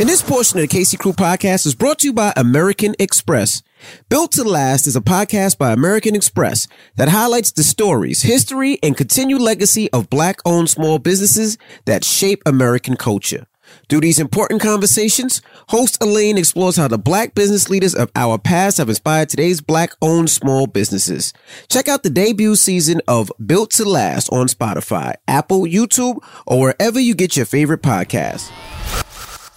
And this portion of the Casey Crew podcast is brought to you by American Express. Built to Last is a podcast by American Express that highlights the stories, history, and continued legacy of black owned small businesses that shape American culture. Through these important conversations, host Elaine explores how the black business leaders of our past have inspired today's black owned small businesses. Check out the debut season of Built to Last on Spotify, Apple, YouTube, or wherever you get your favorite podcasts.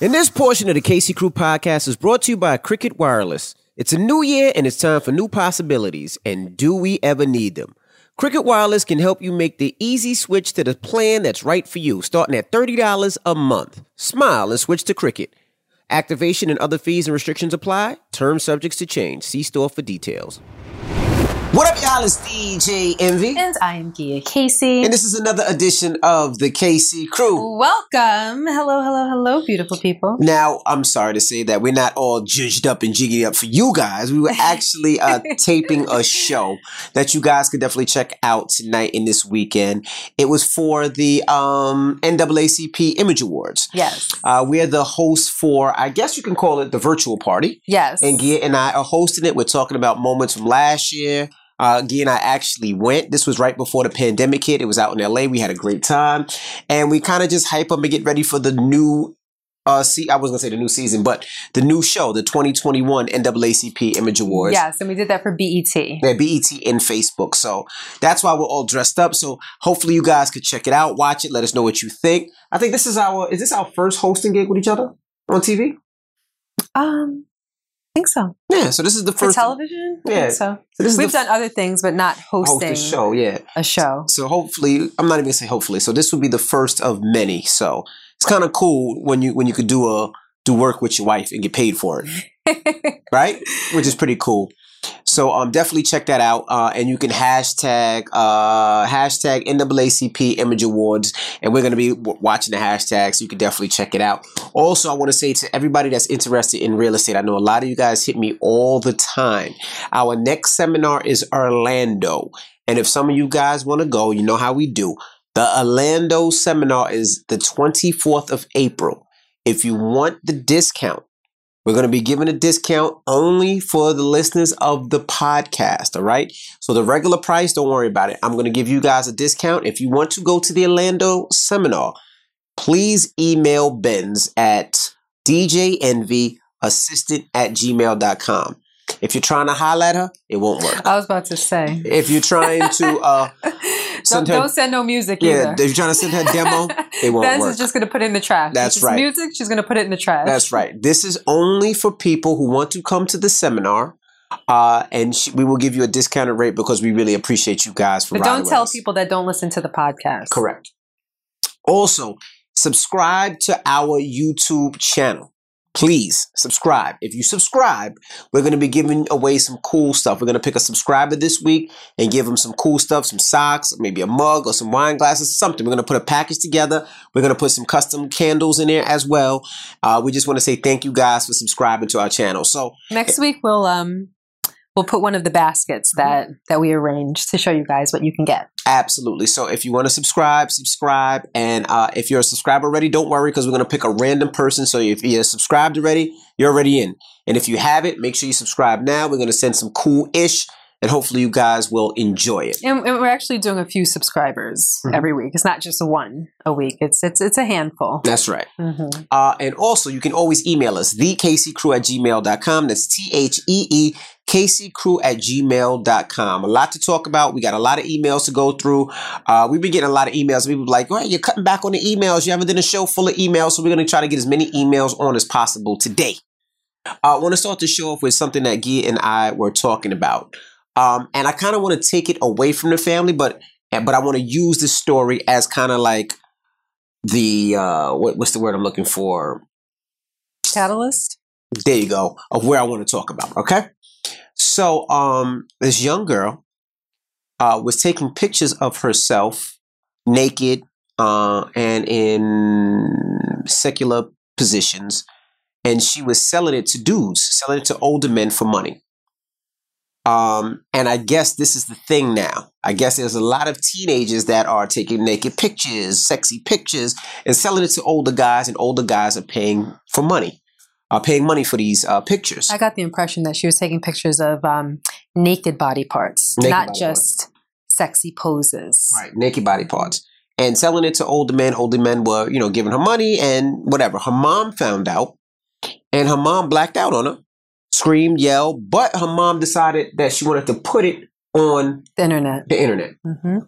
And this portion of the Casey Crew podcast is brought to you by Cricket Wireless. It's a new year and it's time for new possibilities. And do we ever need them? Cricket Wireless can help you make the easy switch to the plan that's right for you, starting at $30 a month. Smile and switch to Cricket. Activation and other fees and restrictions apply. Terms subjects to change. See store for details. What up, y'all? It's DJ Envy. And I am Gia Casey. And this is another edition of the KC Crew. Welcome. Hello, hello, hello, beautiful people. Now, I'm sorry to say that we're not all judged up and jiggy up for you guys. We were actually uh, taping a show that you guys could definitely check out tonight and this weekend. It was for the um, NAACP Image Awards. Yes. Uh, we're the host for, I guess you can call it the virtual party. Yes. And Gia and I are hosting it. We're talking about moments from last year. Uh, and I actually went. This was right before the pandemic hit. It was out in LA. We had a great time. And we kind of just hype up and get ready for the new uh see I was gonna say the new season, but the new show, the 2021 NAACP Image Awards. Yes, and we did that for BET. Yeah, BET and Facebook. So that's why we're all dressed up. So hopefully you guys could check it out, watch it, let us know what you think. I think this is our is this our first hosting gig with each other on TV? Um, I think so. Yeah, so this is the For first television? I Yeah. so. So this We've done other things, but not oh, host hosting the show, yeah. a show. So hopefully, I'm not even gonna say hopefully. So this will be the first of many. So it's kind of cool when you when you could do a do work with your wife and get paid for it, right? Which is pretty cool. So um, definitely check that out, uh, and you can hashtag uh, hashtag NAACP Image Awards, and we're gonna be w- watching the hashtags. so you can definitely check it out. Also, I want to say to everybody that's interested in real estate, I know a lot of you guys hit me all the time. Our next seminar is Orlando, and if some of you guys want to go, you know how we do. The Orlando seminar is the 24th of April. If you want the discount, we're going to be giving a discount only for the listeners of the podcast. All right. So the regular price, don't worry about it. I'm going to give you guys a discount. If you want to go to the Orlando seminar, please email Benz at djenvyassistant at gmail.com. If you're trying to holler at her, it won't work. I was about to say. If you're trying to, uh, don't, send her- don't send no music yeah, either. if you're trying to send her demo, it won't Benz work. is just going to put it in the trash. That's it's right. music, she's going to put it in the trash. That's right. This is only for people who want to come to the seminar. Uh, and sh- we will give you a discounted rate because we really appreciate you guys for But don't tell us. people that don't listen to the podcast. Correct. Also, subscribe to our YouTube channel. Please subscribe. If you subscribe, we're going to be giving away some cool stuff. We're going to pick a subscriber this week and give them some cool stuff, some socks, maybe a mug or some wine glasses, something. We're going to put a package together. We're going to put some custom candles in there as well. Uh, we just want to say thank you guys for subscribing to our channel. So Next week we'll um we'll put one of the baskets that that we arranged to show you guys what you can get. Absolutely. So if you want to subscribe, subscribe. And uh, if you're a subscriber already, don't worry because we're going to pick a random person. So if you're subscribed already, you're already in. And if you haven't, make sure you subscribe now. We're going to send some cool ish and hopefully you guys will enjoy it. And, and we're actually doing a few subscribers Mhm. every week. It's not just one a week. It's it's it's a handful. That's right. Mhm. Uh, and also, you can always email us, thekcrew at gmail.com. That's T H E E kccrew at gmail.com. A lot to talk about. We got a lot of emails to go through. Uh, we've been getting a lot of emails. People be like, right, you're cutting back on the emails. You haven't done a show full of emails. So we're going to try to get as many emails on as possible today. Uh, I want to start the show off with something that Gia and I were talking about. Um, and I kind of want to take it away from the family, but but I want to use this story as kind of like the uh, what, what's the word I'm looking for? Catalyst. There you go of where I want to talk about. Okay, so um, this young girl uh, was taking pictures of herself naked uh, and in secular positions, and she was selling it to dudes, selling it to older men for money. Um, and I guess this is the thing now. I guess there's a lot of teenagers that are taking naked pictures, sexy pictures, and selling it to older guys, and older guys are paying for money, uh, paying money for these uh, pictures. I got the impression that she was taking pictures of um, naked body parts, Naked not body just sexy poses. right, naked body parts, and selling it to older men. Older men were, you know, giving her money and whatever. Her mom found out, and her mom blacked out on her, screamed, yelled, but her mom decided that she wanted to put it on The internet. the internet. hmm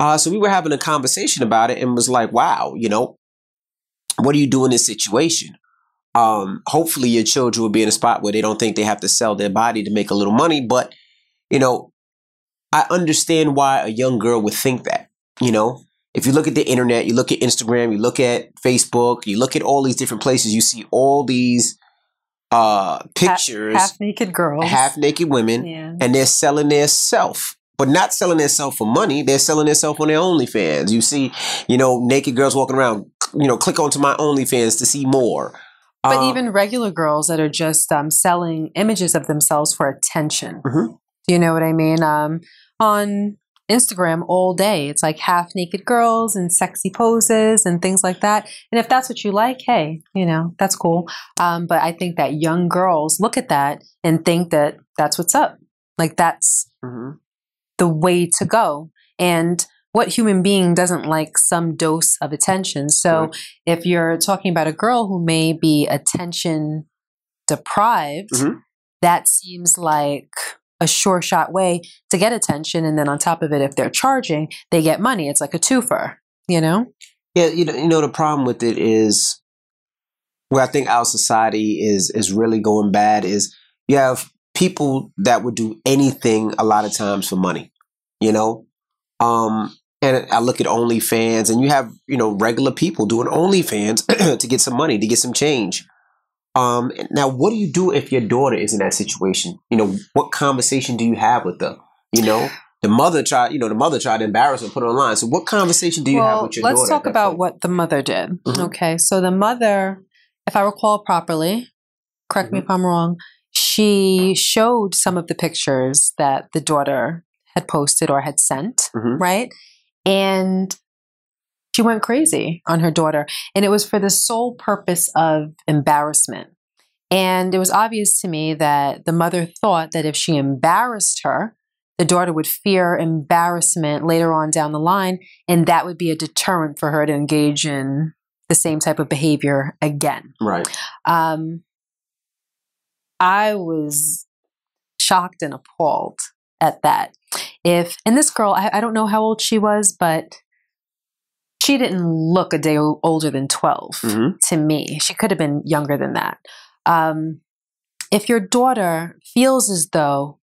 Uh, so we were having a conversation about it and was like, wow, you know, what do you do in this situation? Um, hopefully your children will be in a spot where they don't think they have to sell their body to make a little money. But, you know, I understand why a young girl would think that, you know, if you look at the internet, you look at Instagram, you look at Facebook, you look at all these different places, you see all these uh pictures, Half naked girls. half naked women, Yeah. and they're selling their self, but not selling their self for money. They're selling their self on their OnlyFans. You see, you know, naked girls walking around. You know, click onto my OnlyFans to see more. But Um, even regular girls that are just um, selling images of themselves for attention. Mhm. Do you know what I mean? Um, on Instagram all day, it's like half naked girls and sexy poses and things like that. And if that's what you like, hey, you know, that's cool. Um, but I think that young girls look at that and think that that's what's up. Like that's Mhm. the way to go. And what human being doesn't like some dose of attention? So Right. if you're talking about a girl who may be attention deprived, Mhm. that seems like a sure shot way to get attention. And then on top of it, if they're charging, they get money. It's like a twofer, you know? Yeah, you know, you know the problem with it is where I think our society is is really going bad is you have people that would do anything a lot of times for money, you know. Um, and I look at OnlyFans, and you have you know regular people doing OnlyFans to get some money, to get some change. Um, now, what do you do if your daughter is in that situation? You know, what conversation do you have with her? You know, the mother tried, you know, the mother tried to embarrass her, put her online. So, what conversation do you have well, with your let's daughter? talk at that about point? what the mother did. Mhm. Okay. So the mother, if I recall properly, correct me Mhm. if I'm wrong, she showed some of the pictures that the daughter had posted or had sent, Mhm. right? And she went crazy on her daughter. And it was for the sole purpose of embarrassment. And it was obvious to me that the mother thought that if she embarrassed her, the daughter would fear embarrassment later on down the line, and that would be a deterrent for her to engage in the same type of behavior again. Right. Um, I was shocked and appalled at that. If and this girl, I, I don't know how old she was, but she didn't look a day o- older than 12 Mhm. to me. She could have been younger than that. Um, if your daughter feels as though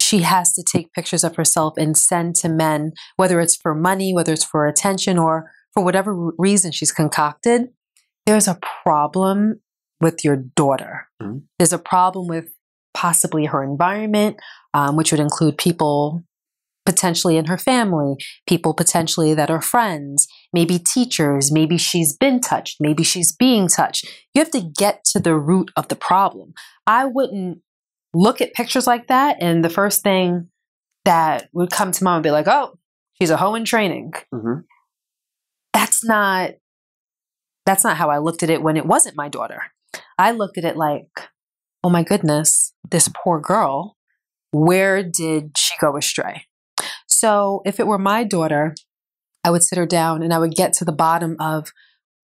she has to take pictures of herself and send to men, whether it's for money, whether it's for attention, or for whatever reason she's concocted, there's a problem with your daughter. Mhm. There's a problem with possibly her environment, um, which would include people potentially in her family, people potentially that are friends, maybe teachers, maybe she's been touched, maybe she's being touched. You have to get to the root of the problem. I wouldn't look at pictures like that and the first thing that would come to mind would be like, oh, she's a hoe in training. Mhm. That's not that's not how I looked at it when it wasn't my daughter. I looked at it like, oh my goodness, this poor girl, where did she go astray? So if it were my daughter, I would sit her down and I would get to the bottom of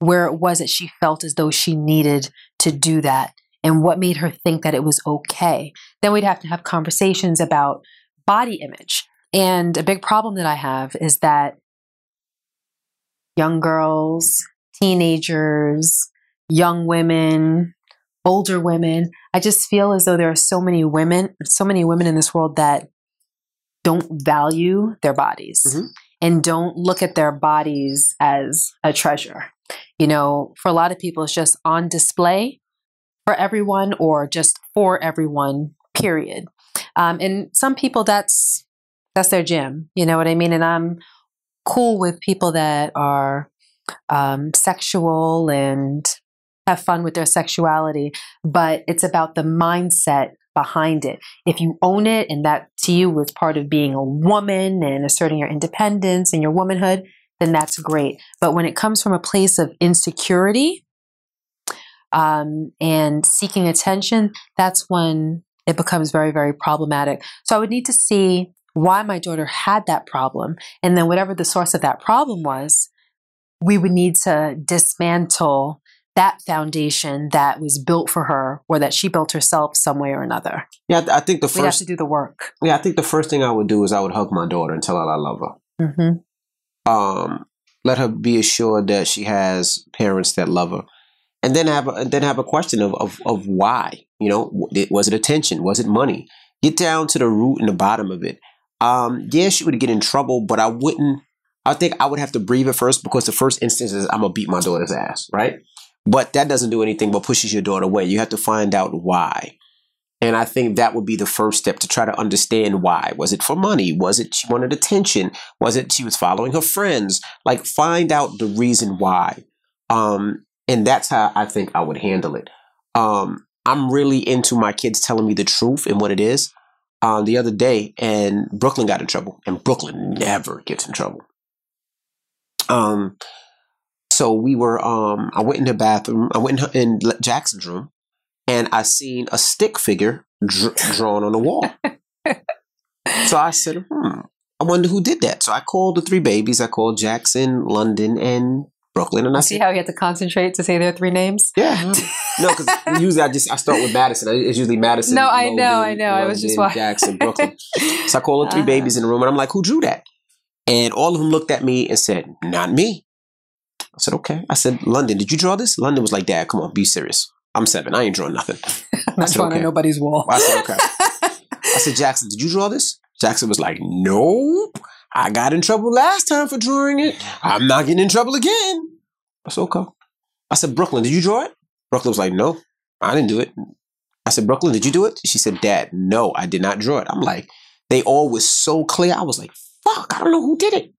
where it was that she felt as though she needed to do that and what made her think that it was okay. Then we'd have to have conversations about body image. And a big problem that I have is that young girls, teenagers, young women, older women, I just feel as though there are so many women, so many women in this world that don't value their bodies Mhm. and don't look at their bodies as a treasure. You know, for a lot of people, it's just on display for everyone or just for everyone, period. Um, and some people, that's that's their gym. You know what I mean? And I'm cool with people that are um, sexual and have fun with their sexuality, but it's about the mindset behind it. If you own it and that to you was part of being a woman and asserting your independence and your womanhood, then that's great. But when it comes from a place of insecurity, um, and seeking attention, that's when it becomes very, very problematic. So I would need to see why my daughter had that problem. And then whatever the source of that problem was, we would need to dismantle that foundation that was built for her or that she built herself some way or another. Yeah, I, th- I think the first. We have to do the work. Yeah, I think the first thing I would do is I would hug my daughter and tell her I love her. Mm-hmm. Um, let her be assured that she has parents that love her, and then have a, then have a question of, of of why. You know, was it attention? Was it money? Get down to the root and the bottom of it. Um, yeah, she would get in trouble, but I wouldn't. I think I would have to breathe it first because the first instance is I'm gonna beat my daughter's ass, right? But that doesn't do anything but pushes your daughter away. You have to find out why. And I think that would be the first step to try to understand why. Was it for money? Was it she wanted attention? Was it she was following her friends? Like find out the reason why. Um, and that's how I think I would handle it. Um, I'm really into my kids telling me the truth and what it is. Um, the other day, and Brooklyn got in trouble, and Brooklyn never gets in trouble. Um, so we were. Um, I went in the bathroom. I went in, in Jackson's room, and I seen a stick figure dr- drawn on the wall. so I said, "Hmm, I wonder who did that." So I called the three babies. I called Jackson, London, and Brooklyn, and I See said, how you had to concentrate to say their three names? "Yeah." No, because usually I just I start with Madison. It's usually Madison. No, I know, I know. I was just London, wa- Jackson, Brooklyn. So I called the 3 Uh-huh. babies in the room, and I'm like, "Who drew that?" And all of them looked at me and said, "Not me." I said, "Okay." I said, "London, did you draw this?" London was like, "Dad, come on, be serious. I'm seven. I ain't drawing nothing." I'm not drawing okay. on nobody's wall. I said, "Okay." I said, "Jackson, did you draw this?" Jackson was like, "Nope. I got in trouble last time for drawing it. I'm not getting in trouble again." I said, "Okay." I said, "Brooklyn, did you draw it?" Brooklyn was like, "No, I didn't do it." I said, Brooklyn, did you do it? She said, Dad, no, I did not draw it. I'm like, they all was so clear. I was like, fuck, I don't know who did it.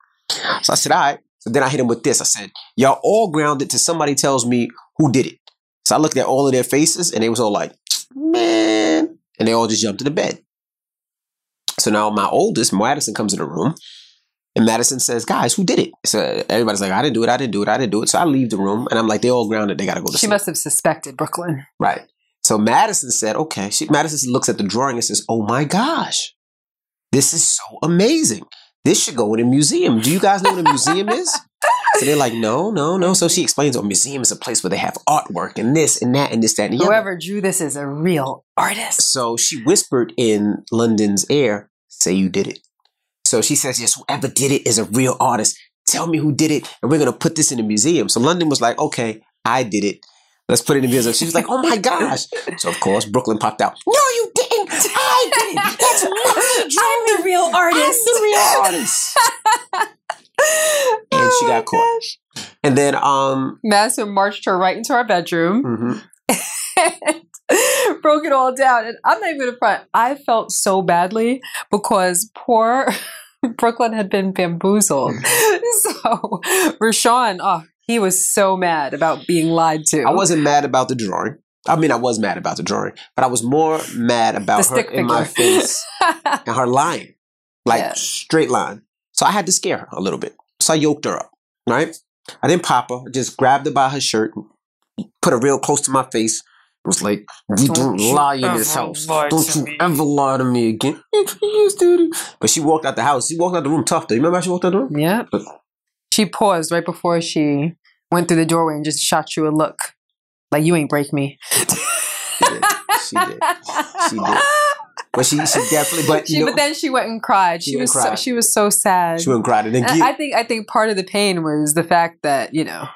So I said, all right. So then I hit him with this. I said, y'all all grounded till somebody tells me who did it. So I looked at all of their faces and they was all like, man. And they all just jumped in the bed. So now my oldest, Madison, comes in the room and Madison says, guys, who did it? So everybody's like, I didn't do it. I didn't do it. I didn't do it. So I leave the room and I'm like, they all grounded. They got to go to school. She sleep. must have suspected Brooklyn. Right. So Madison said, okay. She, Madison looks at the drawing and says, oh my gosh, this is so amazing. This should go in a museum. Do you guys know what a museum is? So they're like, no, no, no. So she explains, oh, a museum is a place where they have artwork and this and that and this, that, and the other. Whoever drew this is a real artist. So she whispered in London's ear, say you did it. So she says, yes, whoever did it is a real artist. Tell me who did it, and we're going to put this in a museum. So London was like, okay, I did it. Let's put it in a museum. She was like, oh my gosh. So of course, Brooklyn popped out, no, you didn't. I did it. That's my drawing. I'm the real I'm the real artist. And she got caught. And then, um, Madison marched her right into our bedroom. mhm. broke it all down. And I'm not even gonna front. I felt so badly because poor Brooklyn had been bamboozled. so RaaShaun, oh, he was so mad about being lied to. I wasn't mad about the drawing. I mean, I was mad about the drawing, but I was more mad about her in my face and her lying, like Yeah. straight line. So I had to scare her a little bit. So I yoked her up, right? I didn't pop her. I just grabbed her by her shirt, put her real close to my face. It was like, we Don't don't, lie in this house. Don't you me." ever lie to me again. But she walked out the house. She walked out the room tough. though. You remember how she walked out the room? Yeah. She paused right before she went through the doorway and just shot you a look. Like you ain't break me. She did. She did. She did. But she, she definitely. But She, know, but then she went and cried. She She, was and so, she was so sad. she went and cried. And then And I think I think part of the pain was the fact that you know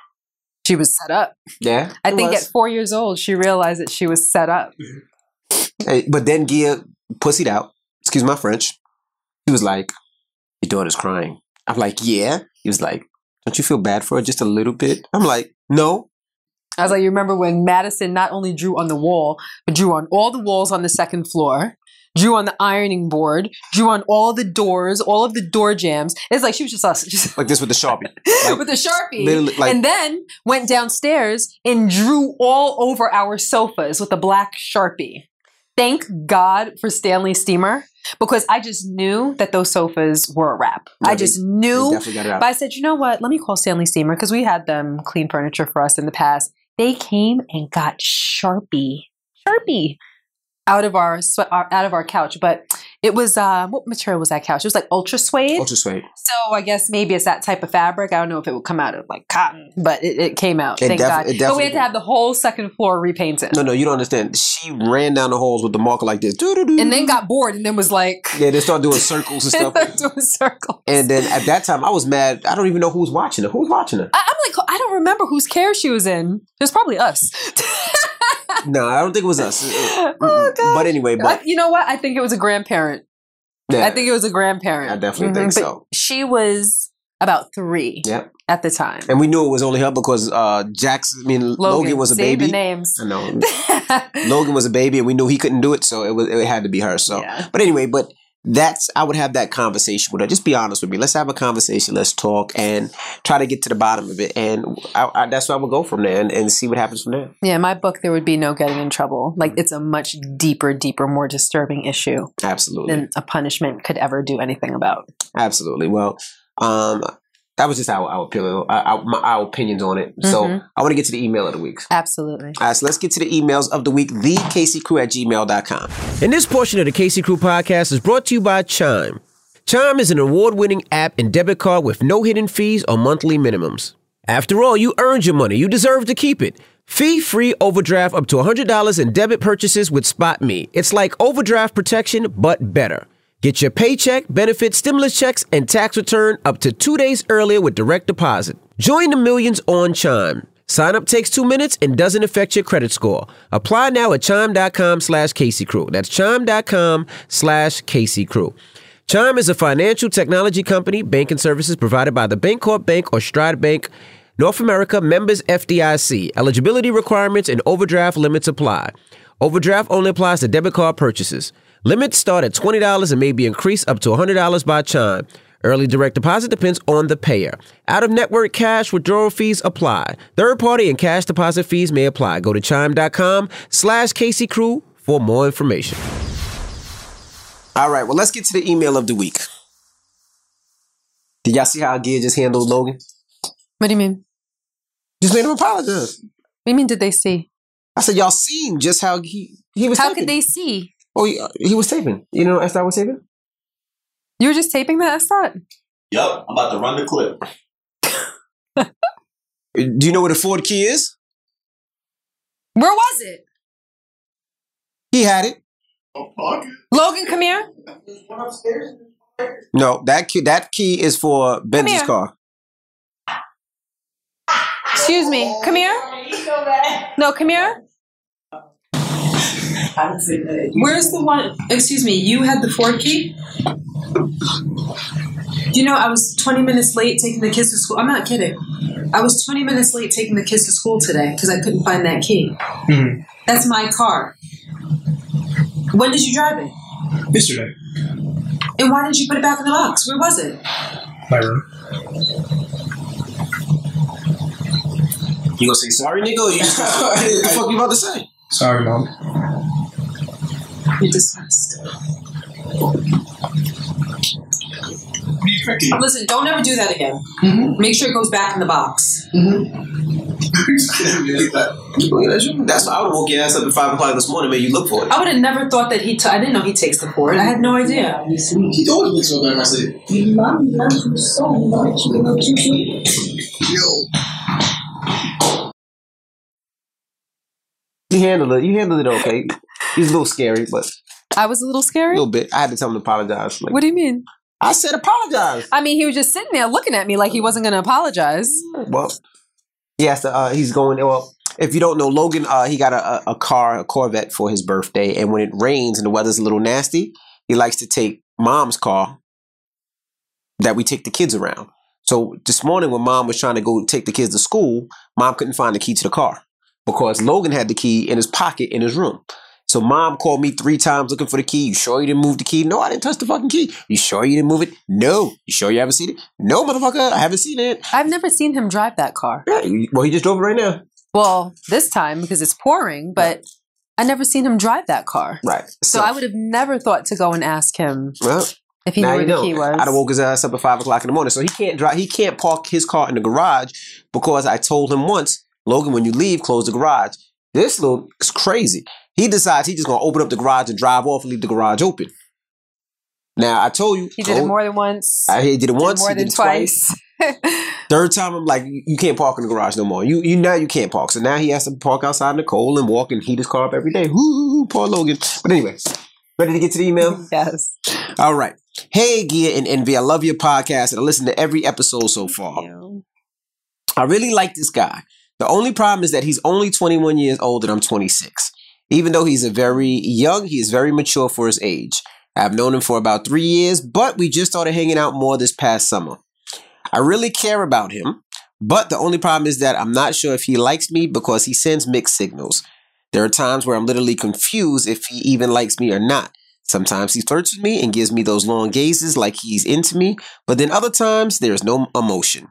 she was set up. yeah, I think was. at four years old she realized that she was set up. Mm-hmm. Hey, but then Gia pussied out. Excuse my French. He was like, "Your daughter's crying." I'm like, "Yeah." He was like, "Don't you feel bad for her just a little bit?" I'm like, "No." I was like, you remember when Madison not only drew on the wall, but drew on all the walls on the second floor, drew on the ironing board, drew on all the doors, all of the door jambs. It's like she was just us, just Like this with the sharpie. Like, with the sharpie. literally, like- and then went downstairs and drew all over our sofas with a black sharpie. Thank God for Stanley Steamer because I just knew that those sofas were a wrap. Yeah, I just They knew. definitely got it out. But I said, you know what? Let me call Stanley Steamer because we had them clean furniture for us in the past. They came and got Sharpie, Sharpie out of our swe- our- out of our couch. But it was uh, what material was that couch? It was like ultra suede. Ultra suede. So I guess maybe it's that type of fabric. I don't know if it would come out of like cotton, but it, it came out. It thank def- God. it But we had to have the whole second floor repainted. No, no, you don't understand. She ran down the halls with the marker like this. And then got bored and then was like, yeah, they start doing circles and stuff. do a circle. And then at that time, I was mad. I don't even know who was watching her. Who was watching her? I, I'm like, I don't remember whose care she was in. It was probably us. No, I don't think it was us. oh, Mm-mm. But anyway, but I- you know what? I think it was a grandparent. yeah, I think it was a grandparent. I definitely think Mhm, but so. She was about three Yep. at the time. And we knew it was only her because uh Jackson, I mean, Logan, was a baby. names. I know. Logan was a baby, and we knew he couldn't do it, so it was it had to be her. So, Yeah. but anyway, but that's I would have that conversation with her. Just be honest with me. Let's have a conversation. Let's talk and try to get to the bottom of it. And I, I, that's where I would go from there and, and see what happens from there. Yeah, in my book, there would be no getting in trouble. Like, it's a much deeper, deeper, more disturbing issue Absolutely, than a punishment could ever do anything about. absolutely. Well, um, that was just our our, opinion, our, our, our opinions on it. So Mhm. I want to get to the email of the week. Absolutely. All right, so let's get to the emails of the week, thecaseycrew at gmail.com. And this portion of the Casey Crew podcast is brought to you by Chime. Chime is an award winning app and debit card with no hidden fees or monthly minimums. After all, you earned your money, you deserve to keep it. Fee free overdraft up to $100 in debit purchases with SpotMe. It's like overdraft protection, but better. Get your paycheck, benefits, stimulus checks, and tax return up to two days earlier with direct deposit. Join the millions on Chime. Sign up takes two minutes and doesn't affect your credit score. Apply now at chime.com slash Casey Crew. That's chime.com slash Casey Crew. Chime is a financial technology company. Banking services provided by the Bancorp Bank or Stride Bank. North America members FDIC. Eligibility requirements and overdraft limits apply. Overdraft only applies to debit card purchases. Limits start at $20 and may be increased up to $100 by Chime. Early direct deposit depends on the payer. Out of network cash withdrawal fees apply. Third party and cash deposit fees may apply. Go to chime.com slash Casey Crew for more information. All right, well, let's get to the email of the week. Did y'all see how Gia just handled Logan? What do you mean? Just made him apologize. What do you mean, did they see? I said, y'all seen just how he he was How taping. could they see? Oh, he, he was taping. You know, Esther was taping. You were just taping that? I thought. Yup, I'm about to run the clip. Do you know where the Ford key is? Where was it? He had it. Fuck it. Logan, come here. No, that key that key is for Benz's here. car. Excuse me. Come here. No, come here. Where's the one? Excuse me. You had the Ford key. You know I was 20 minutes late taking the kids to school? I'm not kidding. I was 20 minutes late taking the kids to school today because I couldn't find that key. Mm-hmm. That's my car. When did you drive it? Yesterday, And why didn't you put it back in the box? Where was it? my room. You gonna say sorry, nigga? Or you just what the fuck you about to say? Sorry, mom. You're dismissed. What are you expecting? Listen, don't ever do that again. Mm-hmm. Make sure it goes back in the box. Mm-hmm. That's why I would woke your ass up at five o'clock this morning, made you look for it. I would have never thought that he. T- I didn't know he takes the Ford. I had no idea. He always looks so good in my sleep. Mom loves you so much. You know, you should You handled it. You handled it okay. He's a little scary, but I was a little scary. a little bit. I had to tell him to apologize. Like, What do you mean? I said apologize. I mean, he was just sitting there looking at me like he wasn't going to apologize. Well, he has to. Uh, he's going. Well, if you don't know, Logan, uh, he got a, a a car, a Corvette for his birthday, and when it rains and the weather's a little nasty, he likes to take mom's car that we take the kids around. So this morning, when mom was trying to go take the kids to school, mom couldn't find the key to the car because Logan had the key in his pocket in his room. So mom called me three times looking for the key. You sure you didn't move the key? No, I didn't touch the fucking key. You sure you didn't move it? No. You sure you haven't seen it? No, motherfucker, I haven't seen it. I've never seen him drive that car. Yeah, well, he just drove it right now. Well, this time because it's pouring, but I never seen him drive that car. Right. So, I would have never thought to go and ask him Well, if he knew where the key was. I'd have woke his ass up at five o'clock in the morning. So he can't drive. He can't park his car in the garage because I told him once Logan, when you leave, close the garage. This little is crazy. He decides he's just gonna open up the garage and drive off and leave the garage open. Now I told you, He did it more than once. I he did it once, more he than twice. twice. Third time, I'm like, you you can't park in the garage no more. You you now you can't park. So now he has to park outside in the cold and walk and heat his car up every day. Woo, poor Logan. But anyway, ready to get to the email? yes. All right. Hey, Gia and Envy, I love your podcast and I listen to every episode so far. I really like this guy. The only problem is that he's only 21 years old and I'm 26. Even though he's a very young, he is very mature for his age. I've known him for about three years, but we just started hanging out more this past summer. I really care about him, but the only problem is that I'm not sure if he likes me because he sends mixed signals. There are times where I'm literally confused if he even likes me or not. Sometimes he flirts with me and gives me those long gazes like he's into me, but then other times there's no emotion.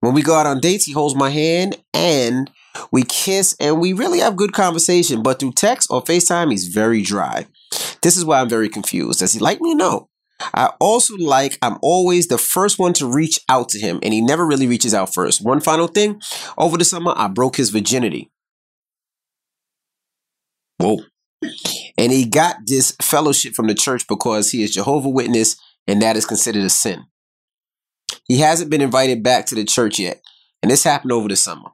When we go out on dates, he holds my hand and we kiss and we really have good conversation, but through text or FaceTime, he's very dry. This is why I'm very confused. Does he like me? No. I also like I'm always the first one to reach out to him, and he never really reaches out first. One final thing over the summer, I broke his virginity. Whoa. And he got disfellowshipped from the church because he is Jehovah Witness, and that is considered a sin. He hasn't been invited back to the church yet, and this happened over the summer.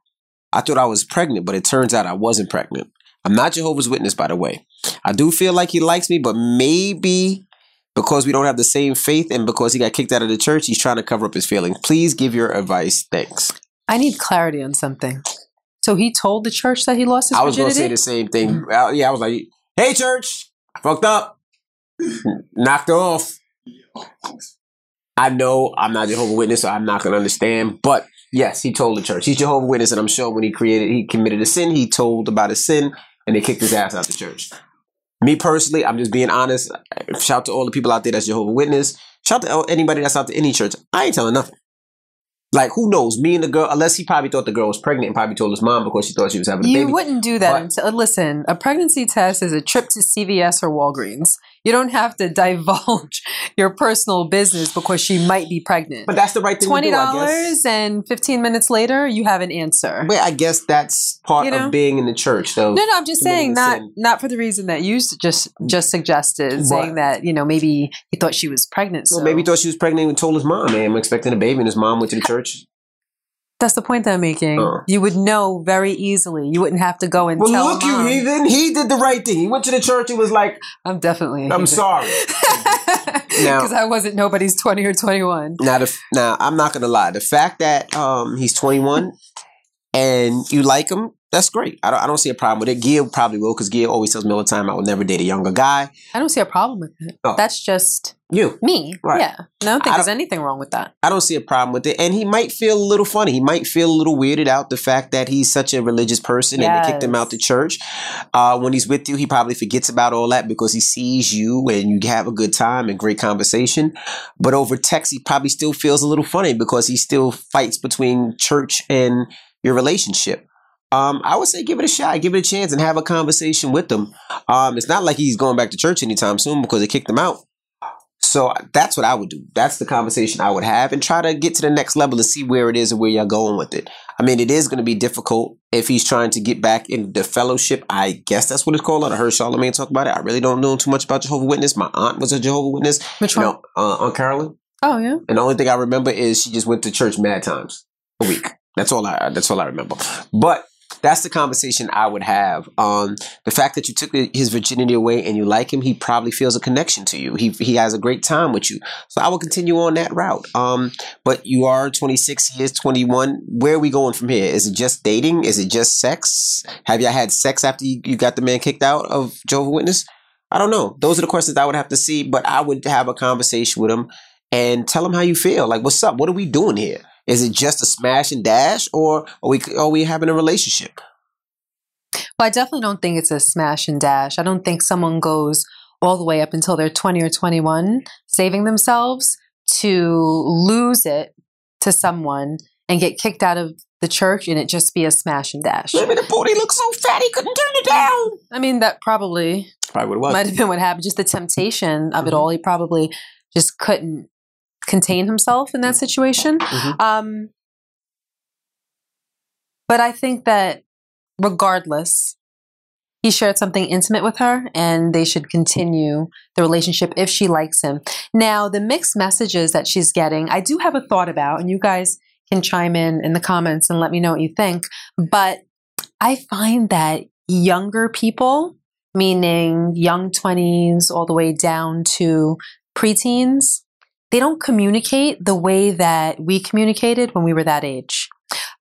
I thought I was pregnant, but it turns out I wasn't pregnant. I'm not Jehovah's Witness, by the way. I do feel like he likes me, but maybe because we don't have the same faith and because he got kicked out of the church, he's trying to cover up his feelings. Please give your advice. Thanks. I need clarity on something. So he told the church that he lost his I was going to say the same thing. Uh, yeah, I was like, hey, church, I fucked up. Knocked off. I know I'm not Jehovah Witness, so I'm not going to understand. But yes, he told the church. He's Jehovah Witness, and I'm sure when he created, he committed a sin, he told about his sin, and they kicked his ass out the church. Me personally, I'm just being honest. Shout to all the people out there that's Jehovah Witness. Shout to anybody that's out to any church. I ain't telling nothing. Like, who knows? Me and the girl, unless he probably thought the girl was pregnant and probably told his mom because she thought she was having a You baby. wouldn't do that But- until listen. A pregnancy test is a trip to CVS or Walgreens. You don't have to divulge your personal business because she might be pregnant. But that's the right thing Twenty to do, I guess. dollars and fifteen minutes later, you have an answer. But I guess that's part You know? of being in the church, though. No, no, I'm just saying not sin. not for the reason that you just just suggested, saying that you know maybe he thought she was pregnant. So Well, maybe he thought she was pregnant and told his mom, "Hey, I'm expecting a baby," and his mom went to the church. That's the point that I'm making. Uh. You would know very easily. You wouldn't have to go and Well, tell. look, you heathen! He did the right thing. He went to the church. He was like, I'm definitely. "I'm sorry." Because I wasn't nobody's twenty or twenty one. Now, the, now I'm not gonna lie. The fact that um he's 21 and you like him, that's great. I don't, I don't see a problem with it. Gia probably will because Gia always tells me all the time I would never date a younger guy. I don't see a problem with it. Oh. That's just You, me. Right. Yeah. I don't think I there's anything wrong with that. I don't see a problem with it. And he might feel a little funny. He might feel a little weirded out the fact that he's such a religious person and they kicked him out the church. Uh, when he's with you, he probably forgets about all that because he sees you and you have a good time and great conversation. But over text, he probably still feels a little funny because he still fights between church and your relationship. Um, I would say give it a shot, give it a chance, and have a conversation with them. Um, it's not like he's going back to church anytime soon because they kicked him out. So that's what I would do. That's the conversation I would have and try to get to the next level and see where it is and where you're going with it. I mean, it is going to be difficult if he's trying to get back in the fellowship. I guess that's what it's called. I heard Charlemagne talk about it. I really don't know too much about Jehovah Witness. My aunt was a Jehovah Witness. Which You one? know, uh, Aunt Carolyn. Oh yeah. And the only thing I remember is she just went to church mad times a week. That's all I. That's all I remember. But that's the conversation I would have. Um, the fact that you took his virginity away and you like him, he probably feels a connection to you. He he has a great time with you. So I will continue on that route. Um, but you are 26. He is 21. Where are we going from here? Is it just dating? Is it just sex? Have y'all had sex after you, you got the man kicked out of Jehovah Witness? I don't know. Those are the questions I would have to see. But I would have a conversation with him and tell him how you feel. Like, what's up? What are we doing here? Is it just a smash and dash, or are we are we having a relationship? Well, I definitely don't think it's a smash and dash. I don't think someone goes all the way up until they're 20 or 21, saving themselves to lose it to someone and get kicked out of the church and it just be a smash and dash. Maybe the booty looks so fat he couldn't turn it down. I mean, that probably Probably what it was. might have been what happened. Just the temptation of it Mhm. all. He probably just couldn't contain himself in that situation. Mhm. Um, But I think that regardless, he shared something intimate with her and they should continue the relationship if she likes him. Now, the mixed messages that she's getting, I do have a thought about, and you guys can chime in in the comments and let me know what you think. But I find that younger people, meaning young 20s all the way down to preteens, they don't communicate the way that we communicated when we were that age.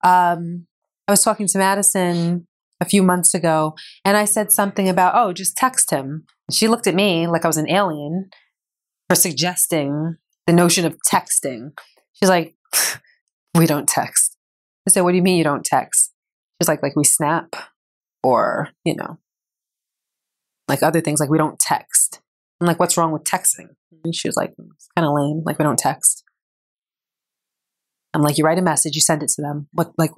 Um, I was talking to Madison a few months ago and I said something about, oh, just text him. She looked at me like I was an alien for suggesting the notion of texting. She's like, we don't text. I said, what do you mean you don't text? She's like, like we snap or, you know, like other things, like we don't text. I'm like, what's wrong with texting? And she was like, it's kind of lame. Like we don't text. I'm like, you write a message, you send it to them. What, like,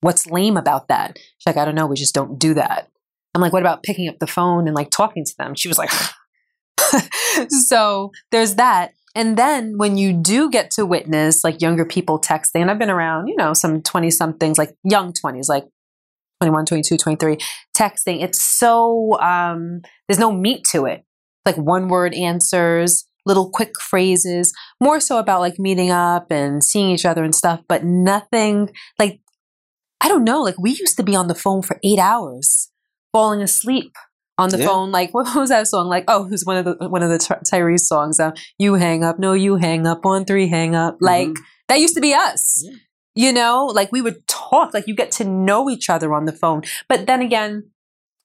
what's lame about that? She's like, I don't know. We just don't do that. I'm like, what about picking up the phone and like talking to them? She was like, so there's that. And then when you do get to witness like younger people texting, and I've been around, you know, some 20 somethings, like young 20s, like 21, 22, 23, texting, it's so, um, there's no meat to it. Like one word answers, little quick phrases, more so about like meeting up and seeing each other and stuff, but nothing like, I don't know, like we used to be on the phone for eight hours, falling asleep on the Yeah. phone. Like what was that song? Like oh, it was one of the one of the Ty- Tyrese songs. Uh, you hang up, no, you hang up on three, hang up. Like that used to be us. Yeah. You know, like we would talk, like you get to know each other on the phone. But then again,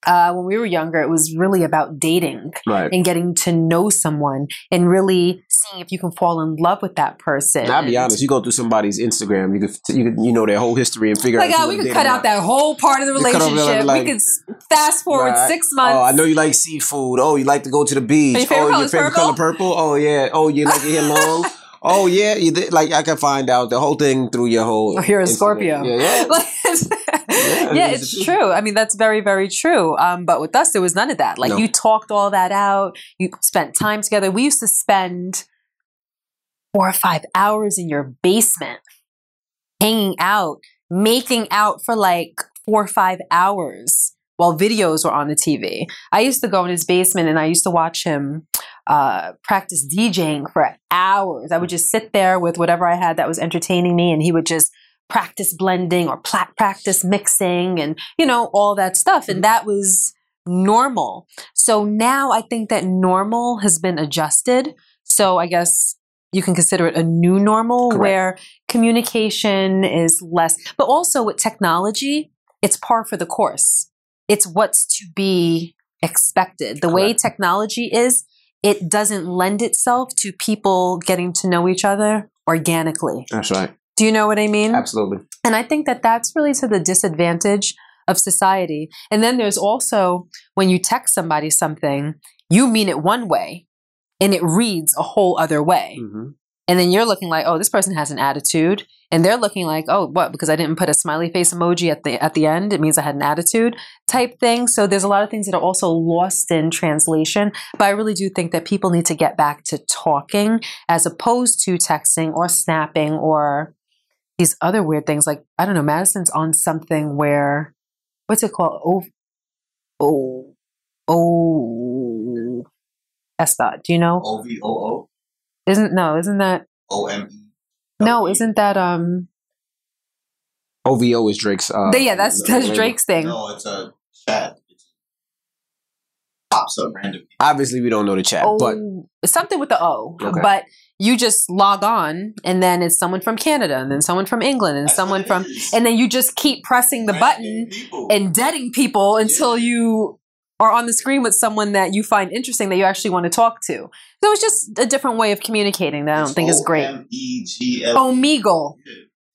uh, when we were younger, it was really about dating Right. and getting to know someone and really seeing if you can fall in love with that person. I'll be honest. You go through somebody's Instagram, you could you could you know their whole history and figure Like, out. if oh, we could cut out that whole part of the You cut off the, relationship. like- we could fast forward Right. six months. Oh, I know you like seafood. Oh, you like to go to the beach. Your oh, your favorite purple? color purple. Oh yeah. Oh, you like your hair long. oh yeah. You did, like I can find out the whole thing through your whole. Oh, you're a Instagram. Scorpio. Yeah, yeah. Like, yeah, it's it's true. true. I mean, that's very, very true. Um, but with us, there was none of that. Like, No. you talked all that out. You spent time together. We used to spend four or five hours in your basement, hanging out, making out for like four or five hours while videos were on the TV. I used to go in his basement and I used to watch him uh, practice DJing for hours. I would just sit there with whatever I had that was entertaining me, and he would just practice blending or pla- practice mixing and, you know, all that stuff. And that was normal. So now I think that normal has been adjusted. So I guess you can consider it a new normal Correct. where communication is less, but also with technology, it's par for the course. It's what's to be expected. The way technology is, it doesn't lend itself to people getting to know each other organically. That's right. Do you know what I mean? Absolutely. And I think that that's really to the disadvantage of society. And then there's also when you text somebody something, you mean it one way and it reads a whole other way. hmm And then you're looking like, oh, this person has an attitude. And they're looking like, oh, what? Because I didn't put a smiley face emoji at the at the end, it means I had an attitude type thing. So there's a lot of things that are also lost in translation. But I really do think that people need to get back to talking as opposed to texting or snapping or these other weird things. Like, I don't know, Madison's on something where what's it called? Oh oh oh that's that. Do you know? O V O O Isn't no, isn't that O M E. no, isn't that um OVO is Drake's. Uh, But yeah, that's that's. Drake's thing. No, it's a chat. It pops up randomly. Obviously, we don't know the chat, but Oh, it's something with the O. Okay. But you just log on, and then it's someone from Canada, and then someone from England, and That's someone from, and then you just keep pressing the button people. and deading people until Yeah. you are on the screen with someone that you find interesting that you actually want to talk to. So it's just a different way of communicating that I don't It's think is great. O-M-E-G-L. Omegle.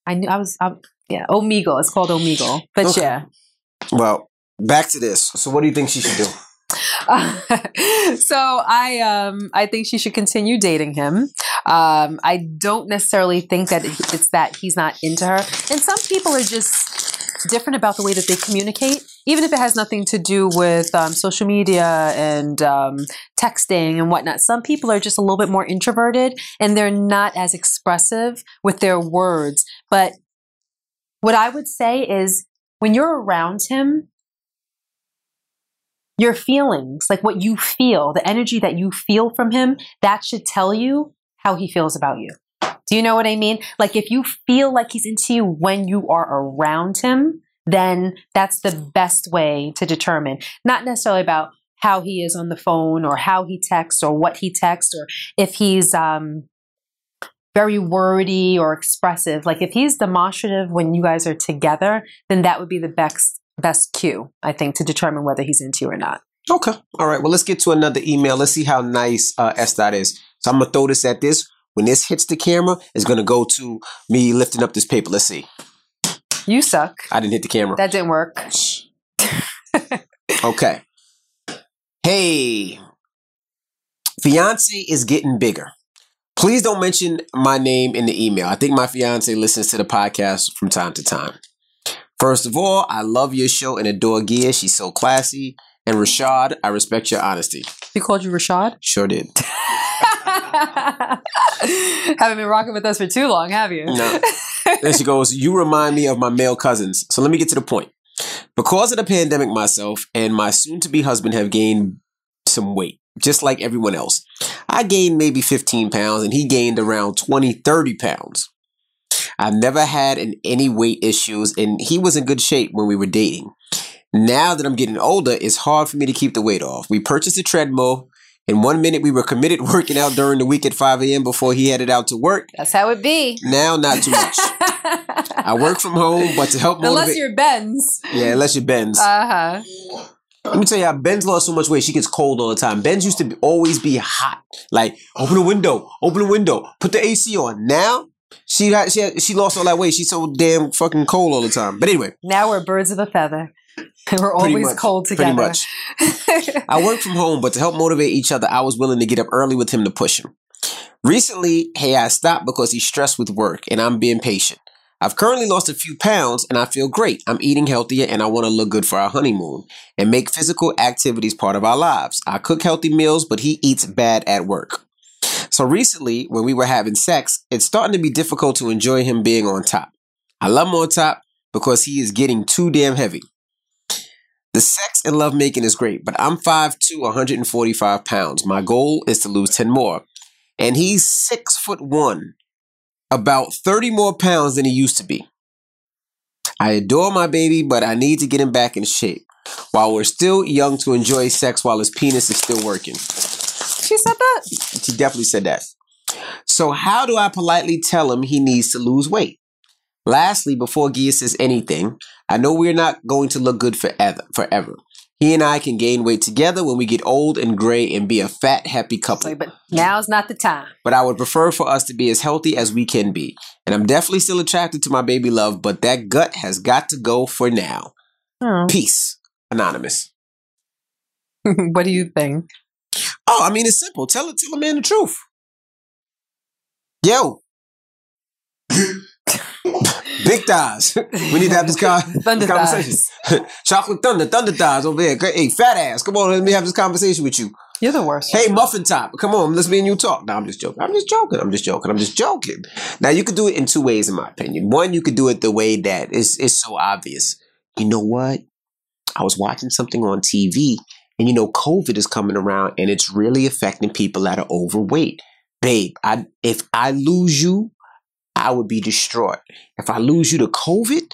I knew I was. I, yeah, Omegle. It's called Omegle. But Okay. yeah. well, back to this. So, what do you think she should do? so I um I think she should continue dating him. Um I don't necessarily think that it's that he's not into her. And some people are just different about the way that they communicate, even if it has nothing to do with um, social media and um, texting and whatnot. Some people are just a little bit more introverted and they're not as expressive with their words. But what I would say is when you're around him, your feelings, like what you feel, the energy that you feel from him, that should tell you how he feels about you. Do you know what I mean? Like if you feel like he's into you when you are around him, then that's the best way to determine. Not necessarily about how he is on the phone or how he texts or what he texts or if he's um, very wordy or expressive. Like if he's demonstrative when you guys are together, then that would be the best best cue, I think, to determine whether he's into you or not. Okay. All right. Well, let's get to another email. Let's see how nice uh, S dot is. So I'm gonna throw this at this. When this hits the camera, it's gonna go to me lifting up this paper. Let's see. You suck. I didn't hit the camera. That didn't work. Okay. Hey, fiance is getting bigger. Please don't mention my name in the email. I think my fiance listens to the podcast from time to time. First of all, I love your show and adore Gia. She's so classy. And Rashad, I respect your honesty. He called you Rashad? Sure did. Haven't been rocking with us for too long, have you? No. Then she goes, You remind me of my male cousins. So let me get to the point. Because of the pandemic, myself and my soon to be husband have gained some weight, just like everyone else. I gained maybe 15 pounds and he gained around 20, 30 pounds. I've never had an, any weight issues and he was in good shape when we were dating. Now that I'm getting older, it's hard for me to keep the weight off. We purchased a treadmill. In one minute, we were committed working out during the week at 5 a.m. before he headed out to work. That's how it be. Now, not too much. I work from home, but to help motivate. Unless you're Ben's. yeah, unless you're Ben's. Uh huh. Let me tell you how Ben's lost so much weight. She gets cold all the time. Ben's used to be, always be hot. Like, open the window, open the window, put the AC on. Now, she had, she had, she lost all that weight. She's so damn fucking cold all the time. But anyway, Now we're birds of a feather. We're always much, cold together. Pretty much. I work from home, but to help motivate each other, I was willing to get up early with him to push him. Recently, hey, I stopped because he's stressed with work and I'm being patient. I've currently lost a few pounds and I feel great. I'm eating healthier and I want to look good for our honeymoon and make physical activities part of our lives. I cook healthy meals, but he eats bad at work. So recently, when we were having sex, it's starting to be difficult to enjoy him being on top. I love him on top because he is getting too damn heavy. The sex and lovemaking is great, but I'm 5'2, 145 pounds. My goal is to lose 10 more. And he's six foot one, about 30 more pounds than he used to be. I adore my baby, but I need to get him back in shape while we're still young to enjoy sex while his penis is still working. She said that? She definitely said that. So, how do I politely tell him he needs to lose weight? Lastly, before Gia says anything, I know we're not going to look good forever. Forever. He and I can gain weight together when we get old and gray and be a fat, happy couple. Like, but now's not the time. But I would prefer for us to be as healthy as we can be. And I'm definitely still attracted to my baby love, but that gut has got to go for now. Hmm. Peace. Anonymous. what do you think? Oh, I mean, it's simple. Tell it, tell a man the truth. Yo. Big thighs. We need to have this con- Thunder conversation. Chocolate thunder, thunder thighs over there. Hey, fat ass. Come on, let me have this conversation with you. You're the worst. Hey, muffin top. Come on, let's me and you talk. No, I'm just joking. I'm just joking. I'm just joking. I'm just joking. Now, you could do it in two ways, in my opinion. One, you could do it the way that is is so obvious. You know what? I was watching something on TV, and you know, COVID is coming around, and it's really affecting people that are overweight. Babe, I if I lose you, I would be distraught. If I lose you to COVID,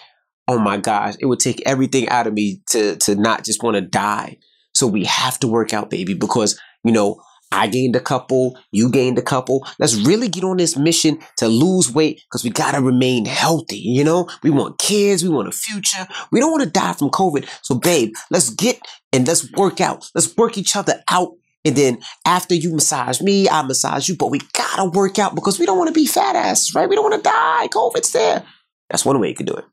oh my gosh, it would take everything out of me to to not just want to die. So we have to work out, baby, because you know I gained a couple, you gained a couple. Let's really get on this mission to lose weight because we gotta remain healthy. You know, we want kids, we want a future. We don't want to die from COVID. So, babe, let's get and let's work out. Let's work each other out. And then after you massage me, I massage you. But we gotta work out because we don't want to be fat ass, right? We don't want to die. COVID's there. That's one way you can do it.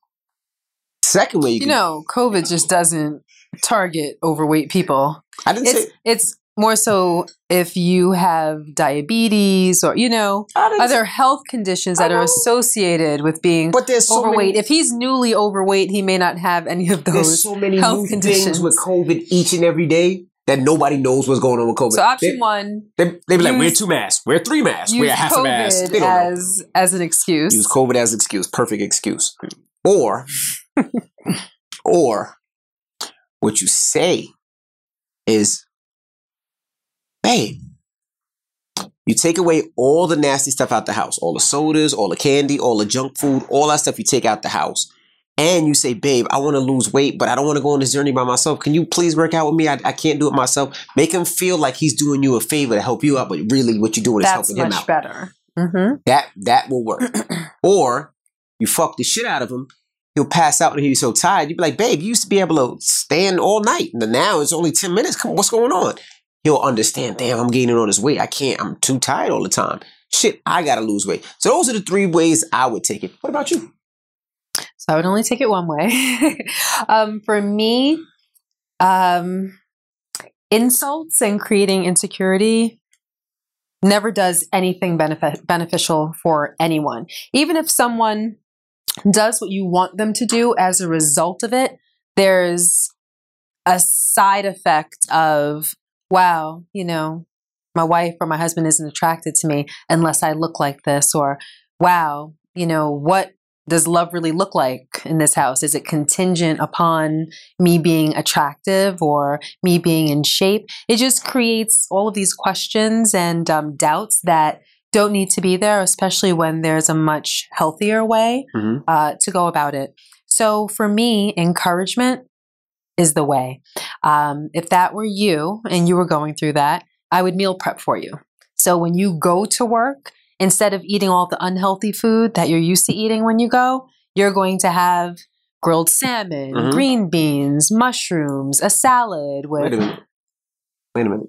Second way you, know, COVID just doesn't target overweight people. I didn't It's say it's more so if you have diabetes or you know I didn't say- other health conditions that are associated with being but there's so overweight. many if he's newly overweight, he may not have any of There's those. so many health new conditions. with COVID each and every day that nobody knows what's going on with COVID. So option they, one, they, they be like, use- wear two masks, wear three masks, wear half a mask. They COVID don't know. as as an excuse. Use COVID as excuse, perfect excuse. Or, Or what you say is, babe, you take away all the nasty stuff out the house, all the sodas, all the candy, all the junk food, all that stuff you take out the house. And you say, babe, I want to lose weight, but I don't want to go on this journey by myself. Can you please work out with me? I, I can't do it myself. Make him feel like he's doing you a favor to help you out, but really what you're doing is helping him out. much out. better. Mm-hmm. That that will work. or you fuck the shit out of him. He'll pass out and he's so tired. You'd be like, babe, you used to be able to stand all night. And now it's only 10 minutes. Come on, what's going on? He'll understand, damn, I'm gaining all this weight. I can't, I'm too tired all the time. Shit, I gotta lose weight. So those are the three ways I would take it. What about you? So I would only take it one way. um, for me, um, insults and creating insecurity never does anything benefit beneficial for anyone. Even if someone does what you want them to do as a result of it, there's a side effect of, wow, you know, my wife or my husband isn't attracted to me unless I look like this, or wow, you know, what does love really look like in this house? Is it contingent upon me being attractive or me being in shape? It just creates all of these questions and um, doubts that don't need to be there, especially when there's a much healthier way Mhm. uh, to go about it. So for me, encouragement is the way. Um, if that were you and you were going through that, I would meal prep for you. So when you go to work, instead of eating all the unhealthy food that you're used to eating when you go, you're going to have grilled salmon, Mhm. green beans, mushrooms, a salad with Wait a minute. Wait a minute.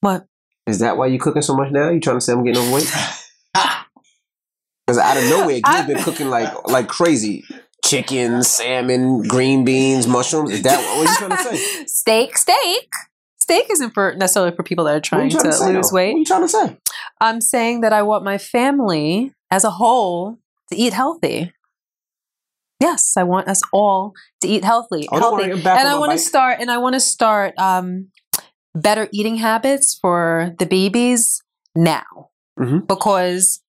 what? Is that why you cooking so much now? You trying to say I'm getting overweight? Because out of nowhere, you've been cooking like like crazy. Chicken, salmon, green beans, mushrooms. Is that what you trying to say? steak, steak. Steak isn't for necessarily for people that are are trying to, say, lose weight. What are you trying to say? I'm saying that I want my family as a whole to eat healthy. Yes, I want us all to eat healthy, Oh, healthy, worry, I'm back and I want to start. And I want to start um, better eating habits for the babies now, Mhm. because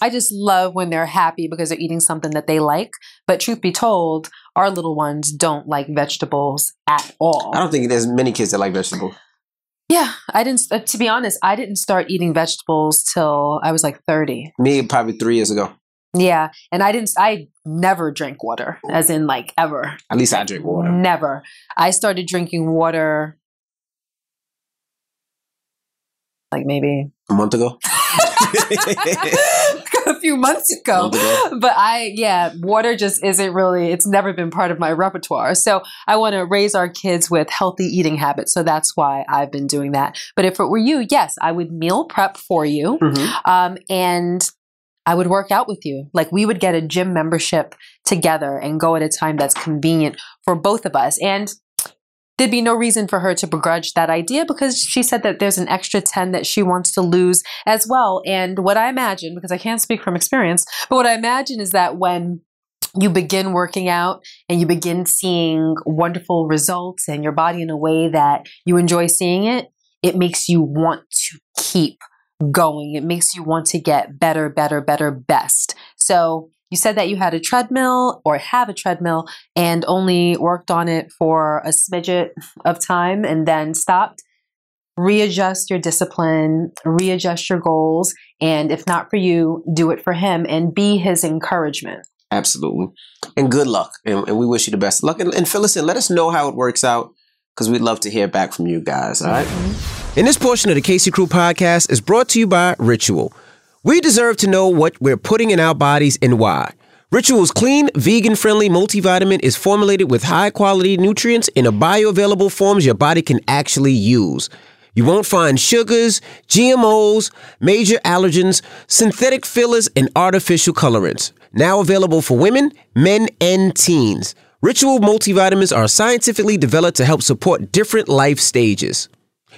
I just love when they're happy because they're eating something that they like. But truth be told, our little ones don't like vegetables at all. I don't think there's many kids that like vegetables. Yeah, I didn't. Uh, to be honest, I didn't start eating vegetables till I was like thirty. Me, probably three years ago. Yeah, and I didn't. I never drank water, as in like ever. At least I drink water. Never. I started drinking water like maybe A month ago. a few months ago. But I, yeah, water just isn't really, it's never been part of my repertoire. So I want to raise our kids with healthy eating habits. So that's why I've been doing that. But if it were you, yes, I would meal prep for you. Mhm. Um, and I would work out with you. Like we would get a gym membership together and go at a time that's convenient for both of us. And there'd be no reason for her to begrudge that idea because she said that there's an extra 10 that she wants to lose as well. And what I imagine, because I can't speak from experience, but what I imagine is that when you begin working out and you begin seeing wonderful results and your body in a way that you enjoy seeing it, it makes you want to keep going. It makes you want to get better, better, better, best. So you said that you had a treadmill or have a treadmill and only worked on it for a smidget of time and then stopped. Readjust your discipline, readjust your goals, and if not for you, do it for him and be his encouragement. Absolutely. And good luck. And, and we wish you the best luck. And, and fill us in. Let us know how it works out because we'd love to hear back from you guys. All right. Mm-hmm. And this portion of the Casey Crew podcast is brought to you by Ritual. We deserve to know what we're putting in our bodies and why. Ritual's clean, vegan friendly multivitamin is formulated with high quality nutrients in a bioavailable forms your body can actually use. You won't find sugars, GMOs, major allergens, synthetic fillers, and artificial colorants. Now available for women, men, and teens. Ritual multivitamins are scientifically developed to help support different life stages.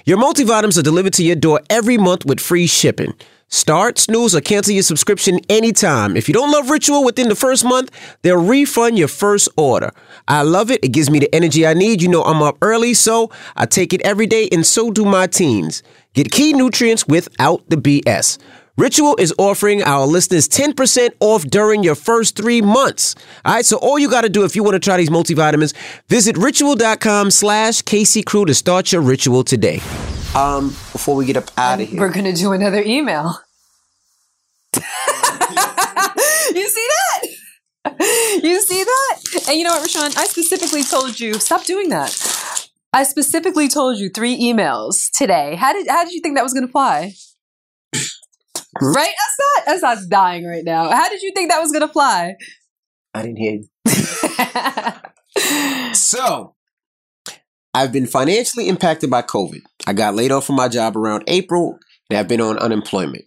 Your multivitamins are delivered to your door every month with free shipping. Start, snooze, or cancel your subscription anytime. If you don't love Ritual within the first month, they'll refund your first order. I love it. It gives me the energy I need. You know, I'm up early, so I take it every day, and so do my teens. Get key nutrients without the BS. Ritual is offering our listeners 10% off during your first three months. All right, so all you got to do if you want to try these multivitamins, visit ritual.com slash Casey Crew to start your ritual today. Um, before we get up out of here. We're gonna do another email. you see that? You see that? And you know what, RaaShaun? I specifically told you stop doing that. I specifically told you three emails today. How did how did you think that was gonna fly? right? Assad, Assad's dying right now. How did you think that was gonna fly? I didn't hear you. So, I've been financially impacted by COVID. I got laid off from my job around April and I've been on unemployment.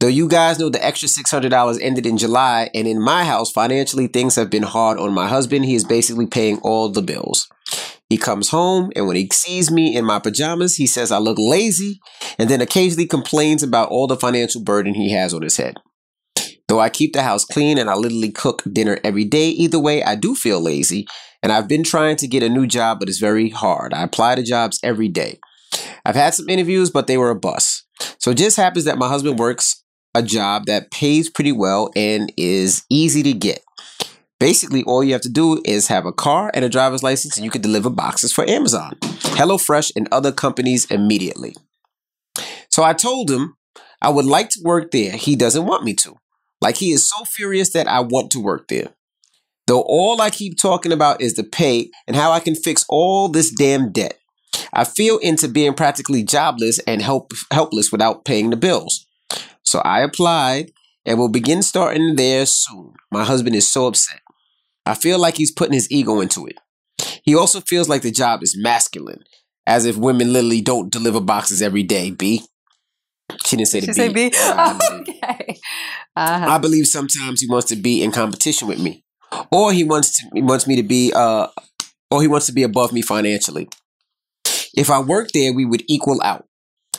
Though you guys know the extra $600 ended in July, and in my house, financially, things have been hard on my husband. He is basically paying all the bills. He comes home, and when he sees me in my pajamas, he says I look lazy, and then occasionally complains about all the financial burden he has on his head. Though I keep the house clean and I literally cook dinner every day, either way, I do feel lazy, and I've been trying to get a new job, but it's very hard. I apply to jobs every day. I've had some interviews, but they were a bust. So it just happens that my husband works a job that pays pretty well and is easy to get. Basically, all you have to do is have a car and a driver's license, and you can deliver boxes for Amazon, HelloFresh, and other companies immediately. So I told him I would like to work there. He doesn't want me to. Like, he is so furious that I want to work there. Though all I keep talking about is the pay and how I can fix all this damn debt. I feel into being practically jobless and help, helpless without paying the bills. So I applied and will begin starting there soon. My husband is so upset. I feel like he's putting his ego into it. He also feels like the job is masculine, as if women literally don't deliver boxes every day. B. She didn't say the She B. B? Uh, okay. Uh-huh. I believe sometimes he wants to be in competition with me, or he wants to he wants me to be uh, or he wants to be above me financially. If I worked there, we would equal out.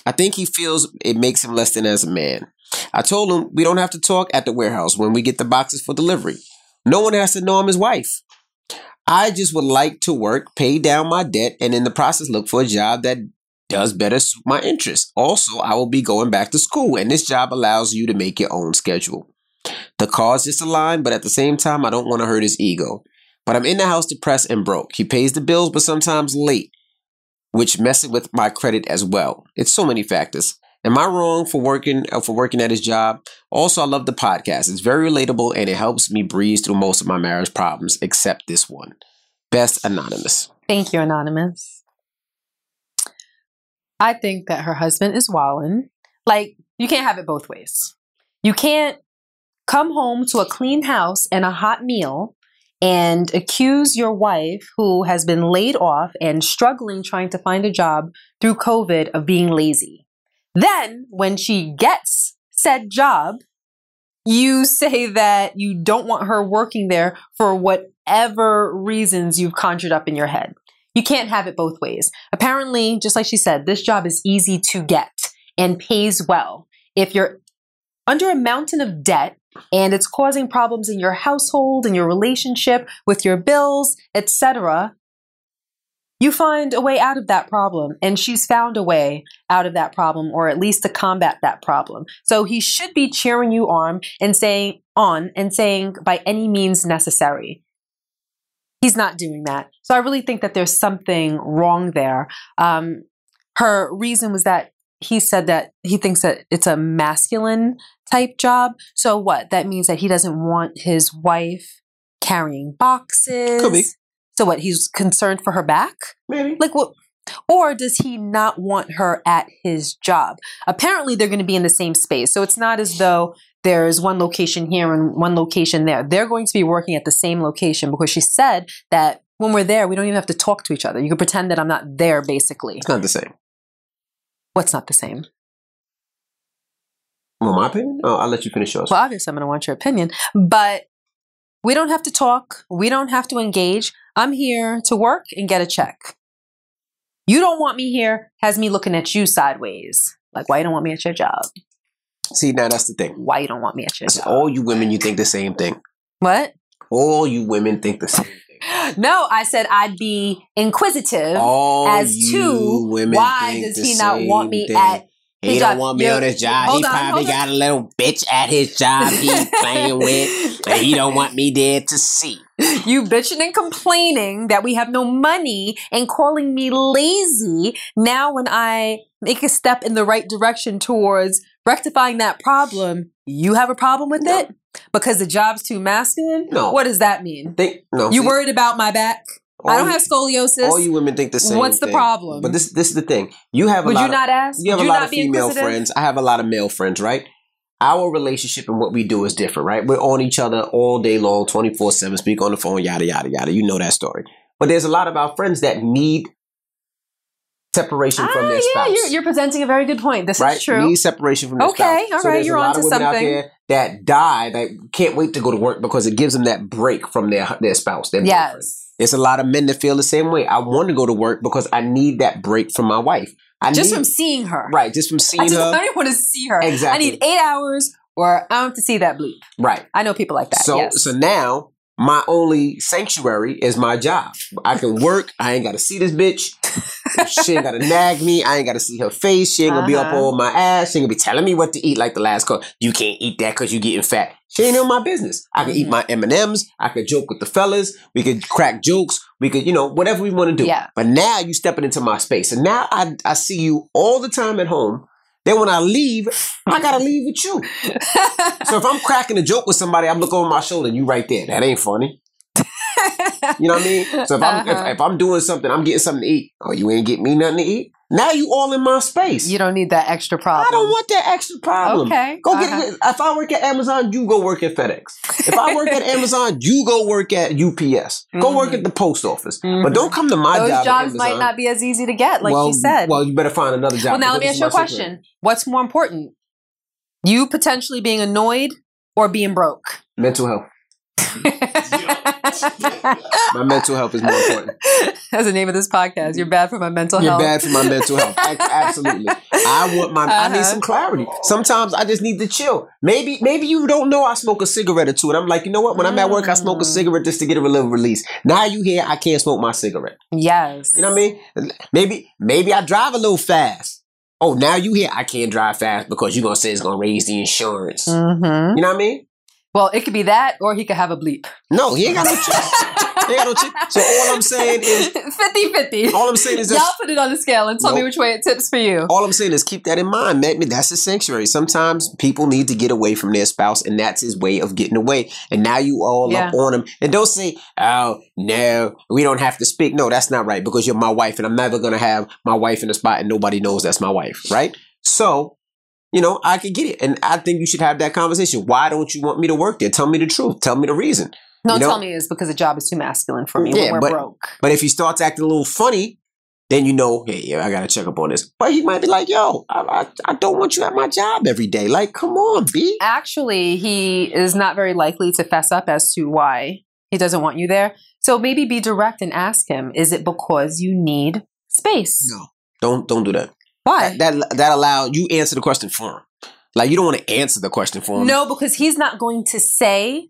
I think he feels it makes him less than as a man. I told him we don't have to talk at the warehouse when we get the boxes for delivery. No one has to know I'm his wife. I just would like to work, pay down my debt, and in the process look for a job that does better suit my interests. Also, I will be going back to school, and this job allows you to make your own schedule. The cause just aligned, but at the same time, I don't want to hurt his ego. But I'm in the house depressed and broke. He pays the bills, but sometimes late, which messes with my credit as well. It's so many factors. Am I wrong for working uh, for working at his job? Also, I love the podcast. It's very relatable and it helps me breeze through most of my marriage problems, except this one. Best anonymous. Thank you, Anonymous. I think that her husband is wallin. Like, you can't have it both ways. You can't come home to a clean house and a hot meal and accuse your wife, who has been laid off and struggling trying to find a job through COVID, of being lazy. Then, when she gets said job, you say that you don't want her working there for whatever reasons you've conjured up in your head. You can't have it both ways. Apparently, just like she said, this job is easy to get and pays well. If you're under a mountain of debt and it's causing problems in your household and your relationship with your bills, etc., you find a way out of that problem. And she's found a way out of that problem, or at least to combat that problem. So he should be cheering you on and saying on and saying by any means necessary. He's not doing that. So I really think that there's something wrong there. Um, her reason was that he said that he thinks that it's a masculine type job. So what? That means that he doesn't want his wife carrying boxes. Could be. So what? He's concerned for her back? Maybe. Like what? Or does he not want her at his job? Apparently, they're going to be in the same space. So it's not as though there's one location here and one location there. They're going to be working at the same location because she said that when we're there, we don't even have to talk to each other. You can pretend that I'm not there, basically. It's not the same. What's not the same? Well, my opinion? Oh, I'll let you finish yours. Well, obviously, I'm going to want your opinion, but we don't have to talk. We don't have to engage. I'm here to work and get a check. You don't want me here has me looking at you sideways. Like, why you don't want me at your job? See, now that's the thing. Why you don't want me at your job? all you women, you think the same thing. what? All you women think the same thing. No, I said I'd be inquisitive All as you to women why does he not want me thing. at He His don't job. want me on his job. he on, probably hold on. got a little bitch at his job he playing with, and he don't want me there to see. you bitching and complaining that we have no money and calling me lazy. Now, when I make a step in the right direction towards rectifying that problem, you have a problem with No. it because the job's too masculine. No. What does that mean? Think no. You see, worried about my back? I don't you- have scoliosis. All you women think the same. What's the thing. problem? But this this is the thing. You have a Would lot you of, not ask? You have Would a lot of female friends. I have a lot of male friends, right? Our relationship and what we do is different, right? We're on each other all day long, 24 7, speak on the phone, yada, yada, yada. You know that story. But there's a lot of our friends that need separation from Ah, their yeah, spouse. you're, you're presenting a very good point. This right? is true. Need separation from their Okay, spouse. all right, there's you're a lot onto of women out there that die that can't wait to go to work because it gives them that break from their their spouse. Their boyfriend. yes. There's a lot of men that feel the same way. I want to go to work because I need that break from my wife. I Just need, from seeing her. right, just from seeing I just her. I don't want to see her. Exactly. I need eight hours or I don't have to see that bleep. Right. I know people like that. So yes. so now my only sanctuary is my job. I can work. I ain't got to see this bitch. she ain't got to nag me. I ain't got to see her face. She ain't gonna be up Uh-huh. on my ass. She ain't gonna be telling me what to eat like the last call. You can't eat that because you getting fat. She ain't in my business. I can eat Mhm. my M and M's. I could joke with the fellas. We could crack jokes. We could, you know, whatever we want to do. Yeah. But now you stepping into my space, and now I I see you all the time at home. Then when I leave, I gotta leave with you. So if I'm cracking a joke with somebody, I'm looking over my shoulder, and you right there. That ain't funny. You know what I mean? So if I'm Uh-huh. if, if I'm doing something, I'm getting something to eat. Oh, you ain't get me nothing to eat. Now you all in my space. you don't need that extra problem. I don't want that extra problem. Okay. Go uh-huh. get. If I work at Amazon, you go work at FedEx. If I work at Amazon, you go work at UPS. Go work Mhm. at the post office. Mhm. But don't come to my Those job. at jobs might not be as easy to get, like well, you said. Well, you better find another job. Well, now let me ask you a my secret. question. What's more important? You potentially being annoyed or being broke? Mental health. My mental health is more important. That's the name of this podcast. You're bad for my mental health. You're bad for my mental health. Absolutely. I want my. I need Uh-huh. some clarity. Sometimes I just need to chill. Maybe, maybe you don't know I smoke a cigarette or two, and I'm like, you know what? When I'm at work, I smoke a Mm. cigarette just to get a little release. Now you here, I can't smoke my cigarette. Yes. You know what I mean? Maybe, maybe I drive a little fast. Oh, now you here, I can't drive fast because you're gonna say it's gonna raise the insurance. Mm-hmm. You know what I mean? Well, it could be that, or he could have a bleep. No, he ain't got no choice. he ain't got no choice. So all I'm saying is, 50 50. all I'm saying is Y'all put it on the scale and tell me which way it tips for you. all I'm saying is keep that in mind. Maybe that's a sanctuary. Sometimes people need to get away from their spouse, and that's his way of getting away. And now you all up on him. And don't say, "Oh no, we don't have to speak." No, that's not right because you're my wife, and I'm never gonna have my wife in the spot, and nobody knows that's my wife, right? So. You know, I could get it. And I think you should have that conversation. Why don't you want me to work there? Tell me the truth. Tell me the reason. No, you know- tell me it's because the job is too masculine for me Yeah, we're but- broke. But if he starts acting a little funny, then you know, hey, yeah, I gotta check up on this. But he might be like, yo, I, I, I don't want you at my job every day. Like, come on, B. Actually, he is not very likely to fess up as to why he doesn't want you there. So maybe be direct and ask him, is it because you need space? No, don't don't do that. Why? That that allow you answer the question for him. Like you don't want to answer the question for him. No, because he's not going to say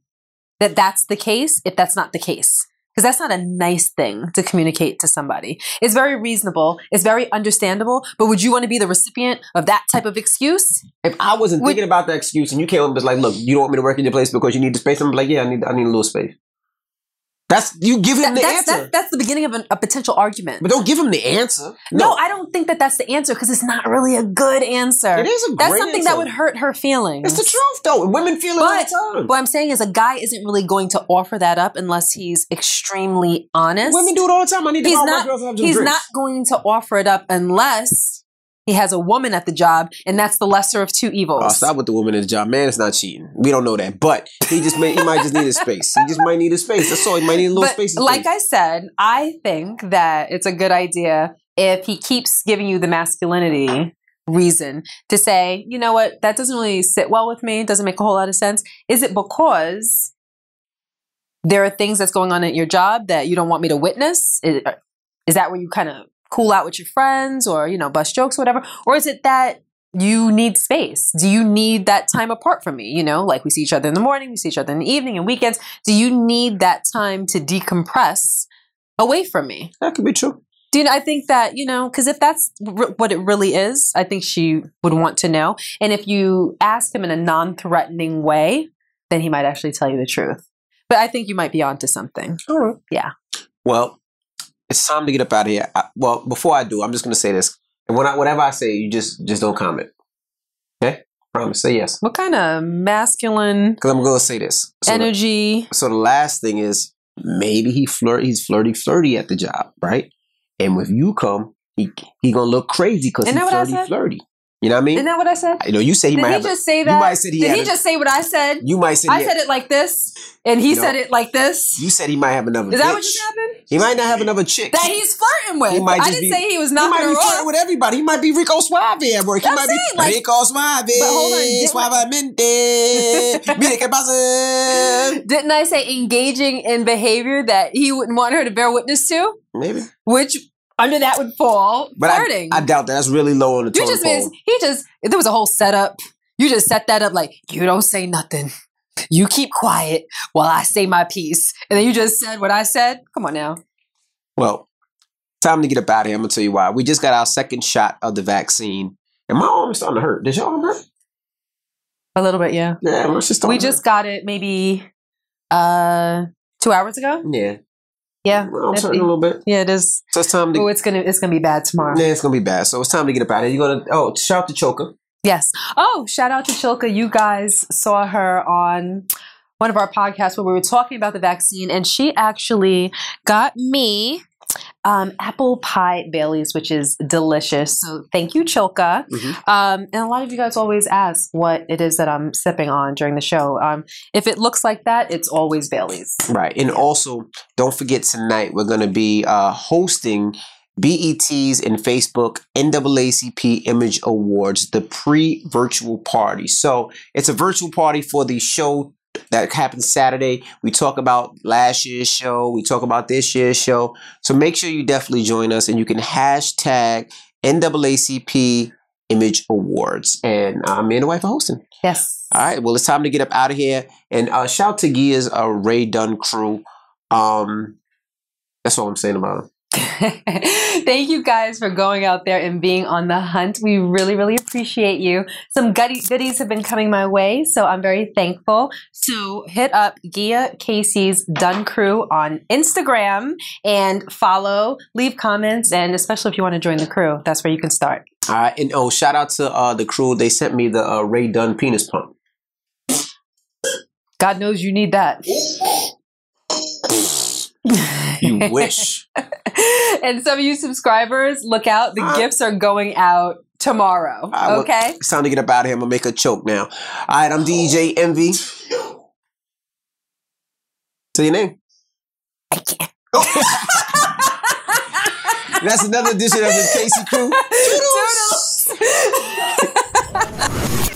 that that's the case if that's not the case. Because that's not a nice thing to communicate to somebody. It's very reasonable. It's very understandable. But would you want to be the recipient of that type of excuse? If I wasn't Would- thinking about that excuse and you came up and was like, look, you don't want me to work in your place because you need the space, I'm like, yeah, I need I need a little space. That's you give him That- the that's, answer. that- that's the beginning of an, a potential argument. but don't give him the answer. no. I don't think that that's the answer because it's not really a good answer. it is a That's something answer. that would hurt her feelings. It's the truth though. Women feel it all the time. What I'm saying is, a guy isn't really going to offer that up unless he's extremely honest. Women do it all the time. I need to He's call my not- girls and have He's drinks. not going to offer it up unless he has a woman at the job, and that's the lesser of two evils. Oh, stop with the woman in the job. Man, it's not cheating. We don't know that. But he just may he might just need a space. He just might need a space. That's all. He might need a little space but space. like I said, I think that it's a good idea if he keeps giving you the masculinity reason to say, you know what, that doesn't really sit well with me. It doesn't make a whole lot of sense. Is it because there are things that's going on at your job that you don't want me to witness? Is, is that where you kind of cool out with your friends or, you know, bust jokes, whatever? Or is it that you need space? Do you need that time apart from me? You know, like we see each other in the morning, we see each other in the evening and weekends. Do you need that time to decompress away from me? that could be true. Do you know, I think that, you know, because if that's r- what it really is, I think she would want to know. And if you ask him in a non threatening way, then he might actually tell you the truth. But I think you might be onto something. All right. Yeah. Well, it's time to get up out of here. I, well, before I do, I'm just going to say this. And when I, whatever I say, you just just don't comment. Okay? Promise. Say yes. What kind of masculine Because I'm going to say this. So the, energy? so the last thing is maybe he flirt. He's flirty, flirty at the job, right? And when you come, he he gonna look crazy because he's that what I flirty, flirty. You know what I mean? Isn't that what I said? you know, you say he Did might he have. a- just say you that? might said he Did had he a- just say what I said? you might say I said it like this, and he No. said it like this. You said he might have another. Is that bitch. what just happened? He might not have another chick. That he's flirting with. He might I didn't be- say he was not. He might be flirting with everybody. He might be Rico Suave at work. He I'm might saying, be like- Rico Suave. But hold on, Suavemente. Mire qué pasa. Didn't I say engaging in behavior that he wouldn't want her to bear witness to? Maybe, Which under that would fall but I, flirting. I doubt that. That's really low on the you just pole. he just there was a whole setup. You just set that up like you don't say nothing. You keep quiet while I say my piece. And then you just said what I said. Come on now. Well, time to get up out of here. I'm gonna tell you why. We just got our second shot of the vaccine, and my arm is starting to hurt. Did your arm hurt? A little bit, yeah. Yeah, starting We just got it maybe uh two hours ago. yeah. Yeah. My arm's It- hurting a little bit. yeah, it is. So it's time to. Oh, it's gonna it's gonna be bad tomorrow. Yeah, it's gonna be bad. So it's time to get up out of here. You're gonna. Oh, shout out to Choker. Yes. Oh, shout out to Chilka. You guys saw her on one of our podcasts where we were talking about the vaccine, and she actually got me um, apple pie Bailey's, which is delicious. So thank you, Chilka. Mhm. Um, and a lot of you guys always ask what it is that I'm sipping on during the show. Um, if it looks like that, it's always Bailey's. Right. And also, don't forget tonight we're going to be uh, hosting BET's and Facebook NAACP Image Awards, the pre virtual party. So it's a virtual party for the show that happens Saturday. We talk about last year's show, we talk about this year's show. So make sure you definitely join us and you can hashtag NAACP Image Awards. And uh, me and the wife are hosting. Yes. All right. Well, it's time to get up out of here. And uh, shout out to Gia's uh, Ray Dunn crew. Um, that's all I'm saying about it. Thank you guys for going out there and being on the hunt. We really, really appreciate you. Some goodies have been coming my way, so I'm very thankful. So hit up Gia Casey's Dun Crew on Instagram and follow, leave comments, and especially if you want to join the crew, that's where you can start. All right. And oh, shout out to uh, the crew. They sent me the uh, Ray Dunn penis pump. God knows you need that. you wish. and some of you subscribers, look out. The uh, gifts are going out tomorrow. Okay? It's time to get up out of here. I'm going to make a choke now. All right, I'm DJ Envy. Say your name. I can't. Oh. That's another edition of the Casey Crew. Toodles. Toodles.